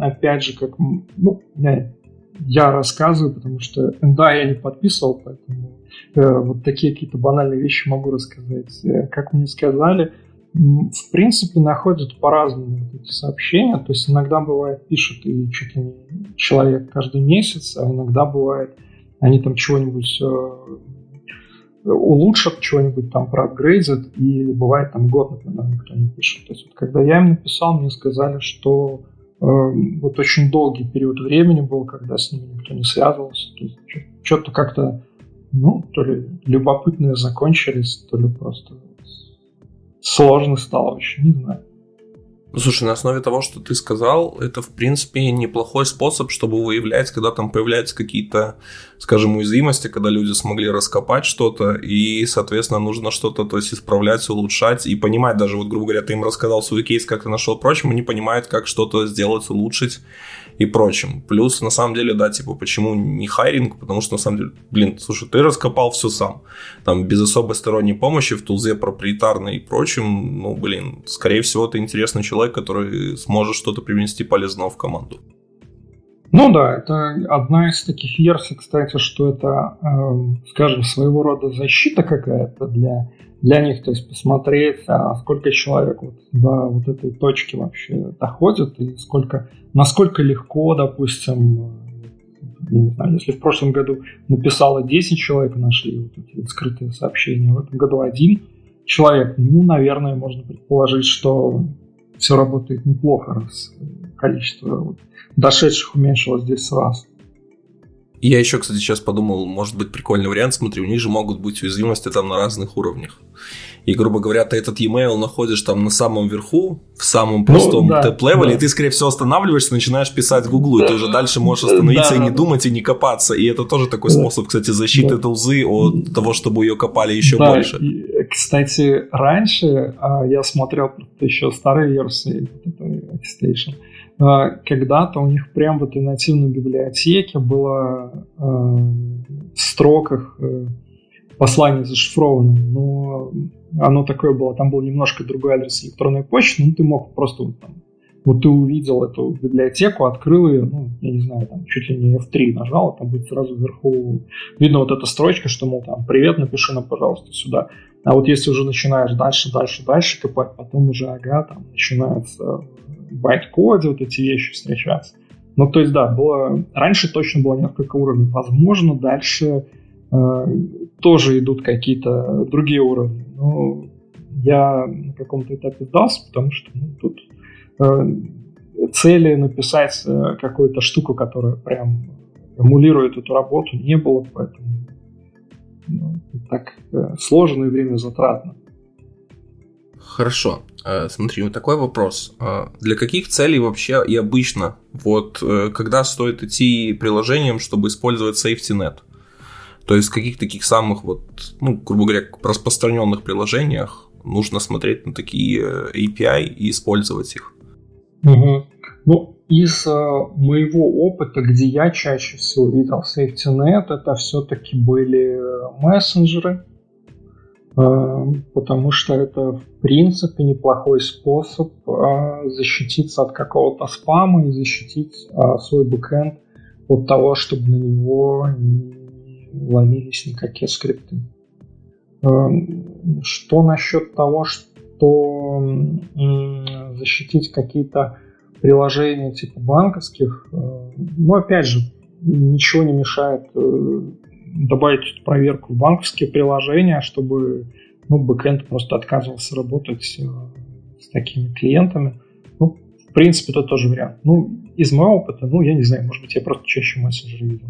опять же, как, ну, я, я рассказываю, потому что, да, я не подписывал, поэтому э, вот такие какие-то банальные вещи могу рассказать. Э, как мне сказали, в принципе, находят по-разному эти сообщения. То есть иногда бывает пишут и чуть ли не человек каждый месяц, а иногда бывает они там чего-нибудь э, улучшат, чего-нибудь там проапгрейдят, и бывает там год, например, никто не пишет. То есть вот, когда я им написал, мне сказали, что вот очень долгий период времени был, когда с ними никто не связывался. То есть что-то как-то, ну, то ли любопытные закончились, то ли просто сложно стало очень, не знаю. Ну, слушай, на основе того, что ты сказал, это, в принципе, неплохой способ, чтобы выявлять, когда там появляются какие-то, скажем, уязвимости, когда люди смогли раскопать что-то, и, соответственно, нужно что-то, то есть, исправлять, улучшать, и понимать. Даже, вот, грубо говоря, ты им рассказал свой кейс, как ты нашел, прочим, они понимают, как что-то сделать, улучшить, и прочим. Плюс, на самом деле, да, типа, почему не хайринг? Потому что, на самом деле, блин, слушай, ты раскопал все сам. Там, без особой сторонней помощи, в тулзе проприетарной и прочим, ну, блин, скорее всего, ты интересный человек, который сможет что-то привнести полезного в команду. Ну да, это одна из таких версий, кстати, что это, э, скажем, своего рода защита какая-то для для них, то есть посмотреть, а сколько человек вот до вот этой точки вообще доходит и сколько, насколько легко, допустим, не знаю, если в прошлом году написало 10 человек, нашли вот эти вот скрытые сообщения, в этом году один человек, ну, наверное, можно предположить, что все работает неплохо, раз количество вот, дошедших уменьшилось здесь раз. Я еще, кстати, сейчас подумал, может быть прикольный вариант, смотри, у них же могут быть уязвимости там на разных уровнях. И, грубо говоря, ты этот e-mail находишь там на самом верху, в самом ну простом ну, да, тэп-левеле, да. и ты, скорее всего, останавливаешься, начинаешь писать в Гуглу, да. и ты уже дальше можешь остановиться да, и не думать, и не копаться. И это тоже такой да. способ, кстати, защиты да. тулзы от того, чтобы ее копали еще да. больше. И, кстати, раньше а, я смотрел еще старые версии Station, а, когда-то у них прям в этой нативной библиотеке было э, в строках э, послание зашифровано, но оно такое было, там был немножко другой адрес электронной почты, ну ты мог просто вот там, вот ты увидел эту библиотеку, открыл ее, ну, я не знаю, там чуть ли не F3 нажал, там будет сразу вверху видно вот эта строчка, что, мол, там, привет, напиши нам, пожалуйста, сюда. А вот если уже начинаешь дальше, дальше, дальше копать, потом уже, ага, там начинается байт-коде вот эти вещи встречаться. Ну, то есть, да, было, раньше точно было несколько уровней. Возможно, дальше э, тоже идут какие-то другие уровни. Но я на каком-то этапе сдался, потому что ну, тут э, цели написать э, какую-то штуку, которая прям эмулирует эту работу, не было, поэтому ну, так э, сложно и время затратно. Хорошо. Э, смотри, вот такой вопрос. Э, для каких целей вообще и обычно, вот э, когда стоит идти приложением, чтобы использовать SafetyNet? То есть в каких таких самых вот, ну, грубо говоря, распространенных приложениях нужно смотреть на такие API и использовать их? Угу. Ну, из э, моего опыта, где я чаще всего видел SafetyNet, это все-таки были мессенджеры, потому что это, в принципе, неплохой способ а, защититься от какого-то спама и защитить а, свой бэкэнд от того, чтобы на него не ломились никакие скрипты. Что насчет того, что защитить какие-то приложения типа банковских, э, ну, опять же, ничего не мешает э, добавить проверку в банковские приложения, чтобы ну, бэкэнд просто отказывался работать э, с такими клиентами. Ну, в принципе, это тоже вариант. Ну, из моего опыта, ну, я не знаю, может быть, я просто чаще мессенджеры видел.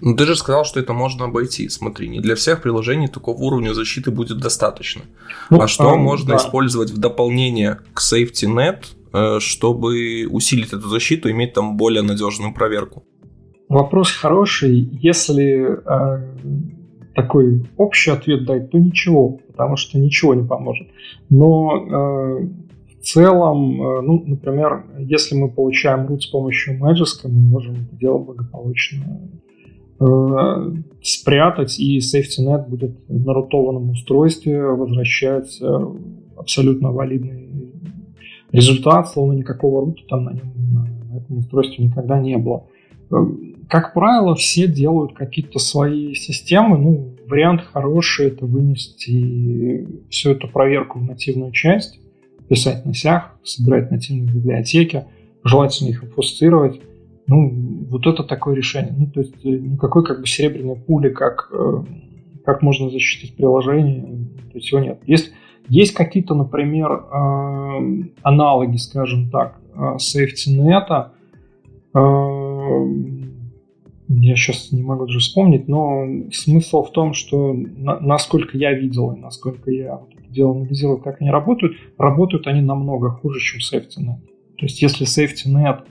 Ну, ты же сказал, что это можно обойти. Смотри, не для всех приложений такого уровня защиты будет достаточно. Ну, а что а, можно да. использовать в дополнение к SafetyNet, э, чтобы усилить эту защиту, иметь там более надежную проверку? Вопрос хороший. Если э, такой общий ответ дать, то ничего, потому что ничего не поможет. Но э, в целом, э, ну, например, если мы получаем root с помощью Magisk, мы можем это дело благополучно э, спрятать, и SafetyNet будет на рутованном устройстве возвращать э, абсолютно валидный результат, словно никакого рута там на нем, на этом устройстве никогда не было. Э, как правило, все делают какие-то свои системы. Ну, вариант хороший это вынести всю эту проверку в нативную часть, писать на сях, собирать нативные библиотеки, желательно их обфустировать. Ну, вот это такое решение. Ну, то есть э, никакой как бы серебряной пули, как, э, как можно защитить приложение, то есть его нет. Есть, есть какие-то, например, аналоги, скажем так, SafetyNet, я сейчас не могу даже вспомнить, но смысл в том, что на, насколько я видел и насколько я вот это дело анализирую, как они работают, работают они намного хуже, чем SafetyNet. То есть если SafetyNet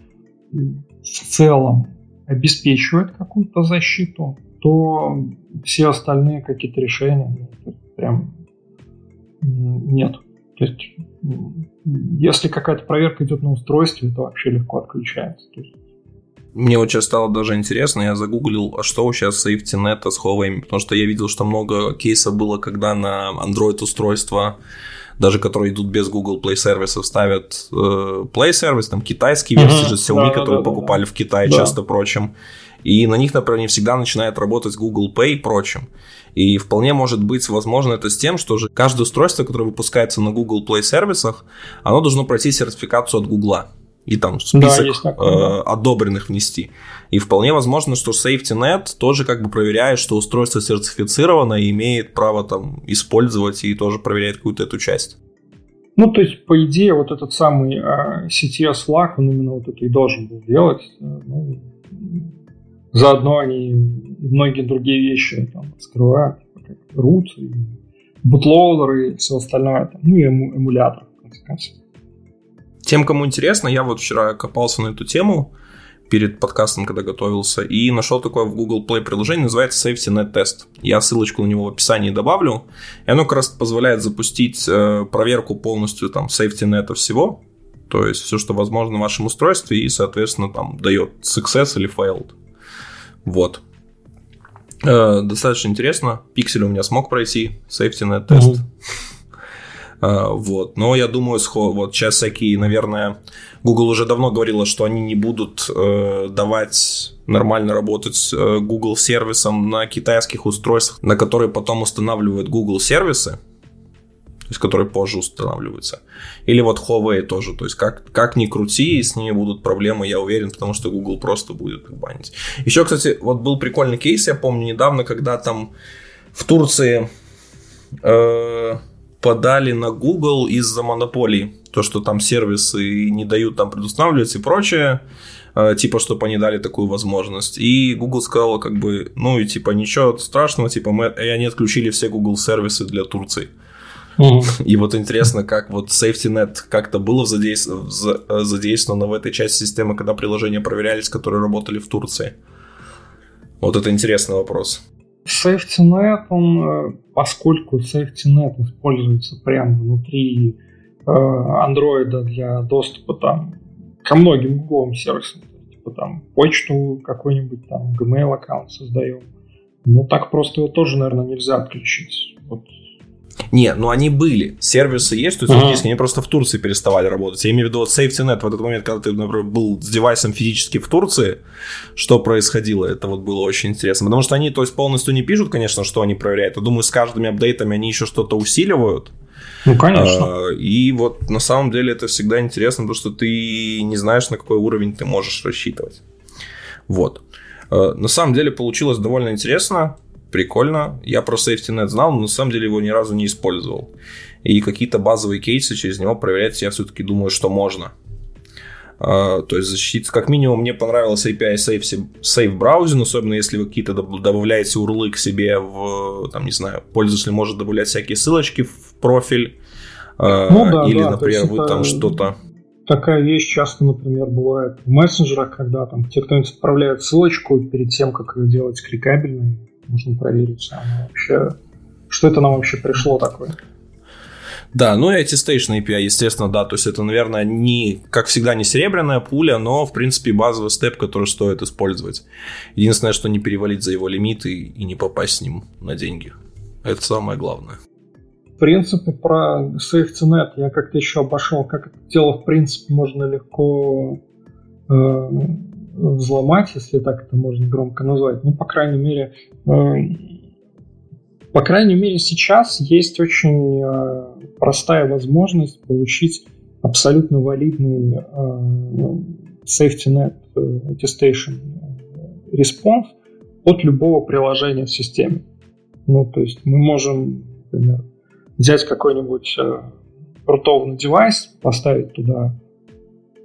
в целом обеспечивает какую-то защиту, то все остальные какие-то решения ну, прям нет. То есть если какая-то проверка идет на устройстве, то вообще легко отключается. То есть мне вот сейчас стало даже интересно, я загуглил, а что сейчас SafetyNet с Huawei, потому что я видел, что много кейсов было, когда на Android устройства даже которые идут без Google Play сервисов, ставят э, Play сервис, там китайские версии же Xiaomi, да, которые да, покупали да. в Китае, да. часто прочим. И на них, например, не всегда начинает работать Google Pay и прочим. И вполне может быть возможно это с тем, что же каждое устройство, которое выпускается на Google Play сервисах, оно должно пройти сертификацию от Google и там список да, э, да. одобренных внести. И вполне возможно, что SafetyNet тоже как бы проверяет, что устройство сертифицировано и имеет право там использовать и тоже проверяет какую-то эту часть. Ну, то есть, по идее, вот этот самый э, CTS флаг, он именно вот это и должен был делать. Э, ну, заодно они многие другие вещи там скрывают, как root, и бутлоудер и все остальное, там, ну и эму, эмулятор, в конце концов. Тем, кому интересно, я вот вчера копался на эту тему перед подкастом, когда готовился, и нашел такое в Google Play приложение, называется SafetyNet Test. Я ссылочку на него в описании добавлю, и оно как раз позволяет запустить э, проверку полностью там SafetyNet всего, то есть все, что возможно в вашем устройстве, и, соответственно, там дает success или failed. Вот. Э, достаточно интересно. Пиксель у меня смог пройти, SafetyNet тест. Mm-hmm. А, вот. Но я думаю, вот сейчас всякие, наверное, Google уже давно говорила, что они не будут э, давать нормально работать э, Google сервисом на китайских устройствах, на которые потом устанавливают Google сервисы, то есть которые позже устанавливаются. Или вот Huawei тоже, то есть как, как ни крути, с ними будут проблемы, я уверен, потому что Google просто будет их банить. Еще, кстати, вот был прикольный кейс, я помню недавно, когда там в Турции э, подали на Google из-за монополий. То, что там сервисы не дают там предустанавливать и прочее. Э, типа, чтобы они дали такую возможность. И Google сказал, как бы, ну и типа, ничего страшного, типа, мы, и они отключили все Google сервисы для Турции. Mm-hmm. И вот интересно, как вот SafetyNet как-то было задействовано, задействовано в этой части системы, когда приложения проверялись, которые работали в Турции. Вот это интересный вопрос. SafetyNet, он, э, поскольку SafetyNet используется прямо внутри э, Android для доступа там ко многим гугловым сервисам, типа там почту какой-нибудь там Gmail аккаунт создаем, ну так просто его тоже, наверное, нельзя отключить. Вот не, ну они были. Сервисы есть, то есть ага. они просто в Турции переставали работать. Я имею в виду вот SafetyNet в этот момент, когда ты, например, был с девайсом физически в Турции, что происходило, это вот было очень интересно. Потому что они, то есть, полностью не пишут, конечно, что они проверяют. Я думаю, с каждыми апдейтами они еще что-то усиливают. Ну, конечно. А, и вот на самом деле это всегда интересно, потому что ты не знаешь, на какой уровень ты можешь рассчитывать. Вот. А, на самом деле получилось довольно интересно прикольно. Я про SafetyNet знал, но на самом деле его ни разу не использовал. И какие-то базовые кейсы через него проверять я все-таки думаю, что можно. Uh, то есть защитить, как минимум, мне понравилась API Safe, Safe Browsing, особенно если вы какие-то добавляете урлы к себе в, там, не знаю, пользователь может добавлять всякие ссылочки в профиль, uh, ну, да, или, да, например, вы там что-то... Такая вещь часто, например, бывает в мессенджерах, когда там те, кто-нибудь отправляет ссылочку перед тем, как ее делать кликабельной, нужно проверить, а вообще, что это нам вообще пришло такое. Да, ну и Attestation API, естественно, да, то есть это, наверное, не, как всегда, не серебряная пуля, но, в принципе, базовый степ, который стоит использовать. Единственное, что не перевалить за его лимиты и не попасть с ним на деньги. Это самое главное. В принципе, про SafetyNet я как-то еще обошел, как это дело, в принципе, можно легко э, взломать, если так это можно громко назвать. Ну, по крайней мере, э, по крайней мере, сейчас есть очень э, простая возможность получить абсолютно валидный э, safety net э, attestation response от любого приложения в системе. Ну, то есть мы можем, например, взять какой-нибудь рутовный девайс, поставить туда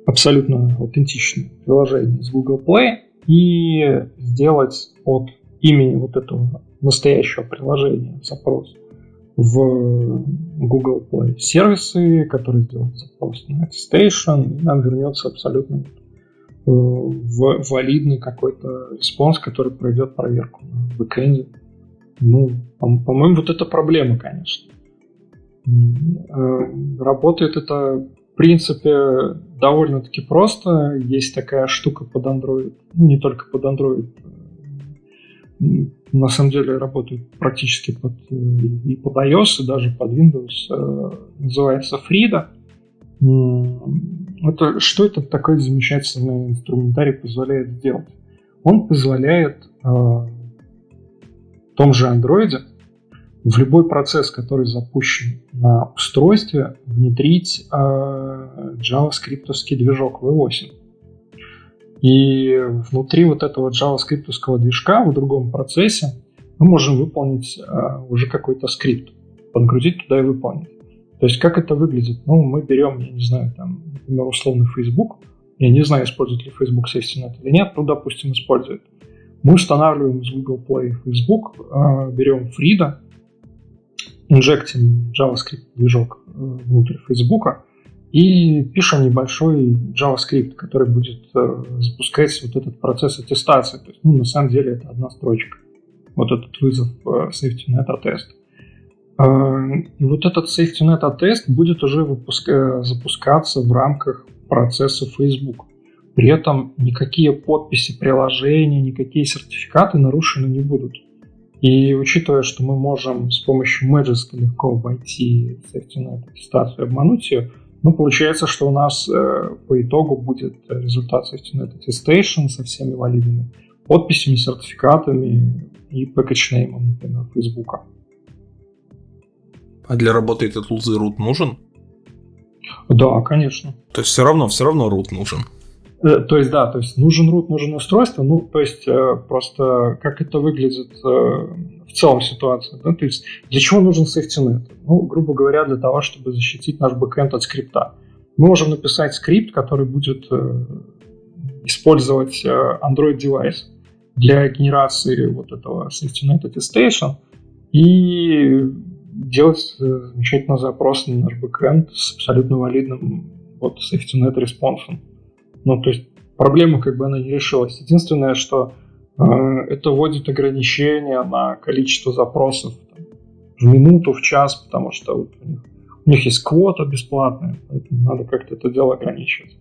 абсолютно аутентичное приложение с Google Play и сделать от имени вот этого настоящего приложения запрос в Google Play сервисы, которые сделают запрос на Station, и нам вернется абсолютно э, валидный какой-то респонс, который пройдет проверку на бэкэнде. Ну, по-моему, вот это проблема, конечно. Э, работает это, принципе, довольно-таки просто. Есть такая штука под Android, ну, не только под Android, на самом деле работают практически под, э, и под iOS, и даже под Windows. Э, называется Frida. Это, что это такой замечательный инструментарий позволяет сделать? Он позволяет э, в том же Android в любой процесс, который запущен на устройстве, внедрить э, JavaScript движок V8. И внутри вот этого JavaScript движка в другом процессе мы можем выполнить а, уже какой-то скрипт, подгрузить туда и выполнить. То есть как это выглядит? Ну, мы берем, я не знаю, там, например, условный Facebook. Я не знаю, использует ли Facebook SafetyNet или нет, ну, допустим, использует. Мы устанавливаем с Google Play Facebook, э, берем Frida, инжектим JavaScript движок э, внутрь Facebook, и пишем небольшой JavaScript, который будет э, запускать вот этот процесс аттестации. То есть, ну, на самом деле это одна строчка. Вот этот вызов э, SafetyNet. Э, и вот этот SafetyNet attest будет уже выпуска- запускаться в рамках процесса Facebook. При этом никакие подписи приложения, никакие сертификаты нарушены не будут. И учитывая, что мы можем с помощью Magisk легко обойти SafetyNet аттестацию и обмануть ее, ну, получается, что у нас э, по итогу будет результат SafetyNet Attestation со всеми валидными подписями, сертификатами и пакетчнеймом, например, Facebook. А для работы этот лузы root нужен? Да, конечно. То есть все равно, все равно root нужен. Э, то есть, да, то есть нужен root, нужен устройство, ну, то есть э, просто как это выглядит э, в целом ситуация, да, то есть для чего нужен SafetyNet? Ну, грубо говоря, для того, чтобы защитить наш бэкэнд от скрипта. Мы можем написать скрипт, который будет использовать Android девайс для генерации вот этого SafetyNet attestation и делать замечательный запрос на наш бэкэнд с абсолютно валидным вот SafetyNet респонсом. Ну, то есть проблема как бы она не решилась. Единственное, что э, это вводит ограничения на количество запросов там, в минуту, в час, потому что вот у, них, у них есть квота бесплатная, поэтому надо как-то это дело ограничивать.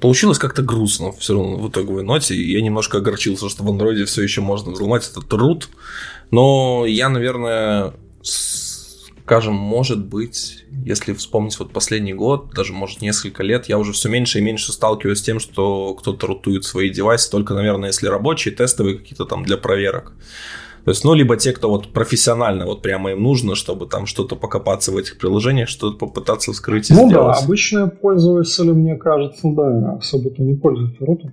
Получилось как-то грустно все равно в итоговой ноте. Я немножко огорчился, что в андроиде все еще можно взломать этот root. Но я, наверное, скажем, может быть, если вспомнить вот последний год, даже, может, несколько лет, я уже все меньше и меньше сталкиваюсь с тем, что кто-то рутует свои девайсы, только, наверное, если рабочие, тестовые какие-то там для проверок. То есть, ну, либо те, кто вот профессионально, вот прямо им нужно, чтобы там что-то покопаться в этих приложениях, что-то попытаться вскрыть и ну, сделать. Ну да, обычные пользователи, мне кажется, да, особо-то не пользуются рутом.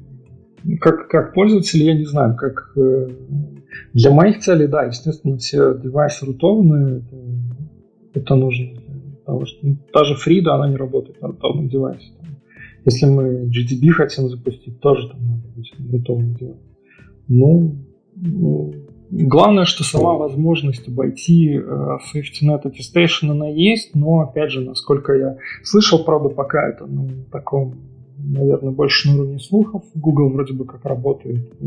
Как, как пользователь, я не знаю, как э, для моих целей, да, естественно, все девайсы рутованные, это нужно. Потому что ну, даже Фрида, она не работает на рутовом девайсе. Если мы GDB хотим запустить, тоже там надо быть рутовым девайсом. Ну, ну, главное, что сама возможность обойти э, SafetyNet Attestation, она есть, но, опять же, насколько я слышал, правда, пока это ну, таком, наверное, больше на уровне слухов. Google вроде бы как работает э,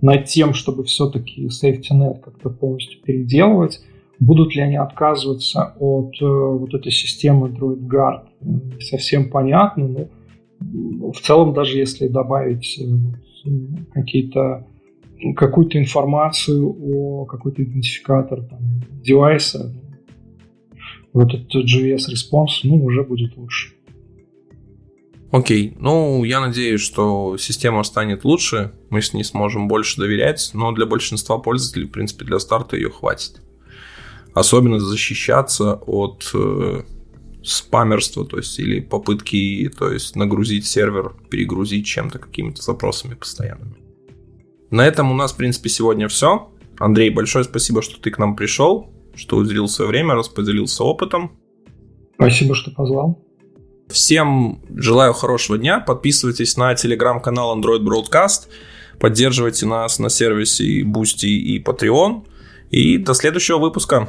над тем, чтобы все-таки SafetyNet как-то полностью переделывать Будут ли они отказываться от э, вот этой системы Android Guard? Не совсем понятно, но в целом даже если добавить э, какие-то какую-то информацию о какой-то идентификатор там, девайса в этот JS response, ну, уже будет лучше. Окей, ну, я надеюсь, что система станет лучше, мы с ней сможем больше доверять, но для большинства пользователей, в принципе, для старта ее хватит. Особенно защищаться от э, спамерства, то есть, или попытки, то есть, нагрузить сервер, перегрузить чем-то, какими-то запросами постоянными. На этом у нас, в принципе, сегодня все. Андрей, большое спасибо, что ты к нам пришел, что уделил свое время, распределился опытом. Спасибо, что позвал. Всем желаю хорошего дня. Подписывайтесь на телеграм-канал Android Broadcast. Поддерживайте нас на сервисе Boosty и Patreon. И до следующего выпуска.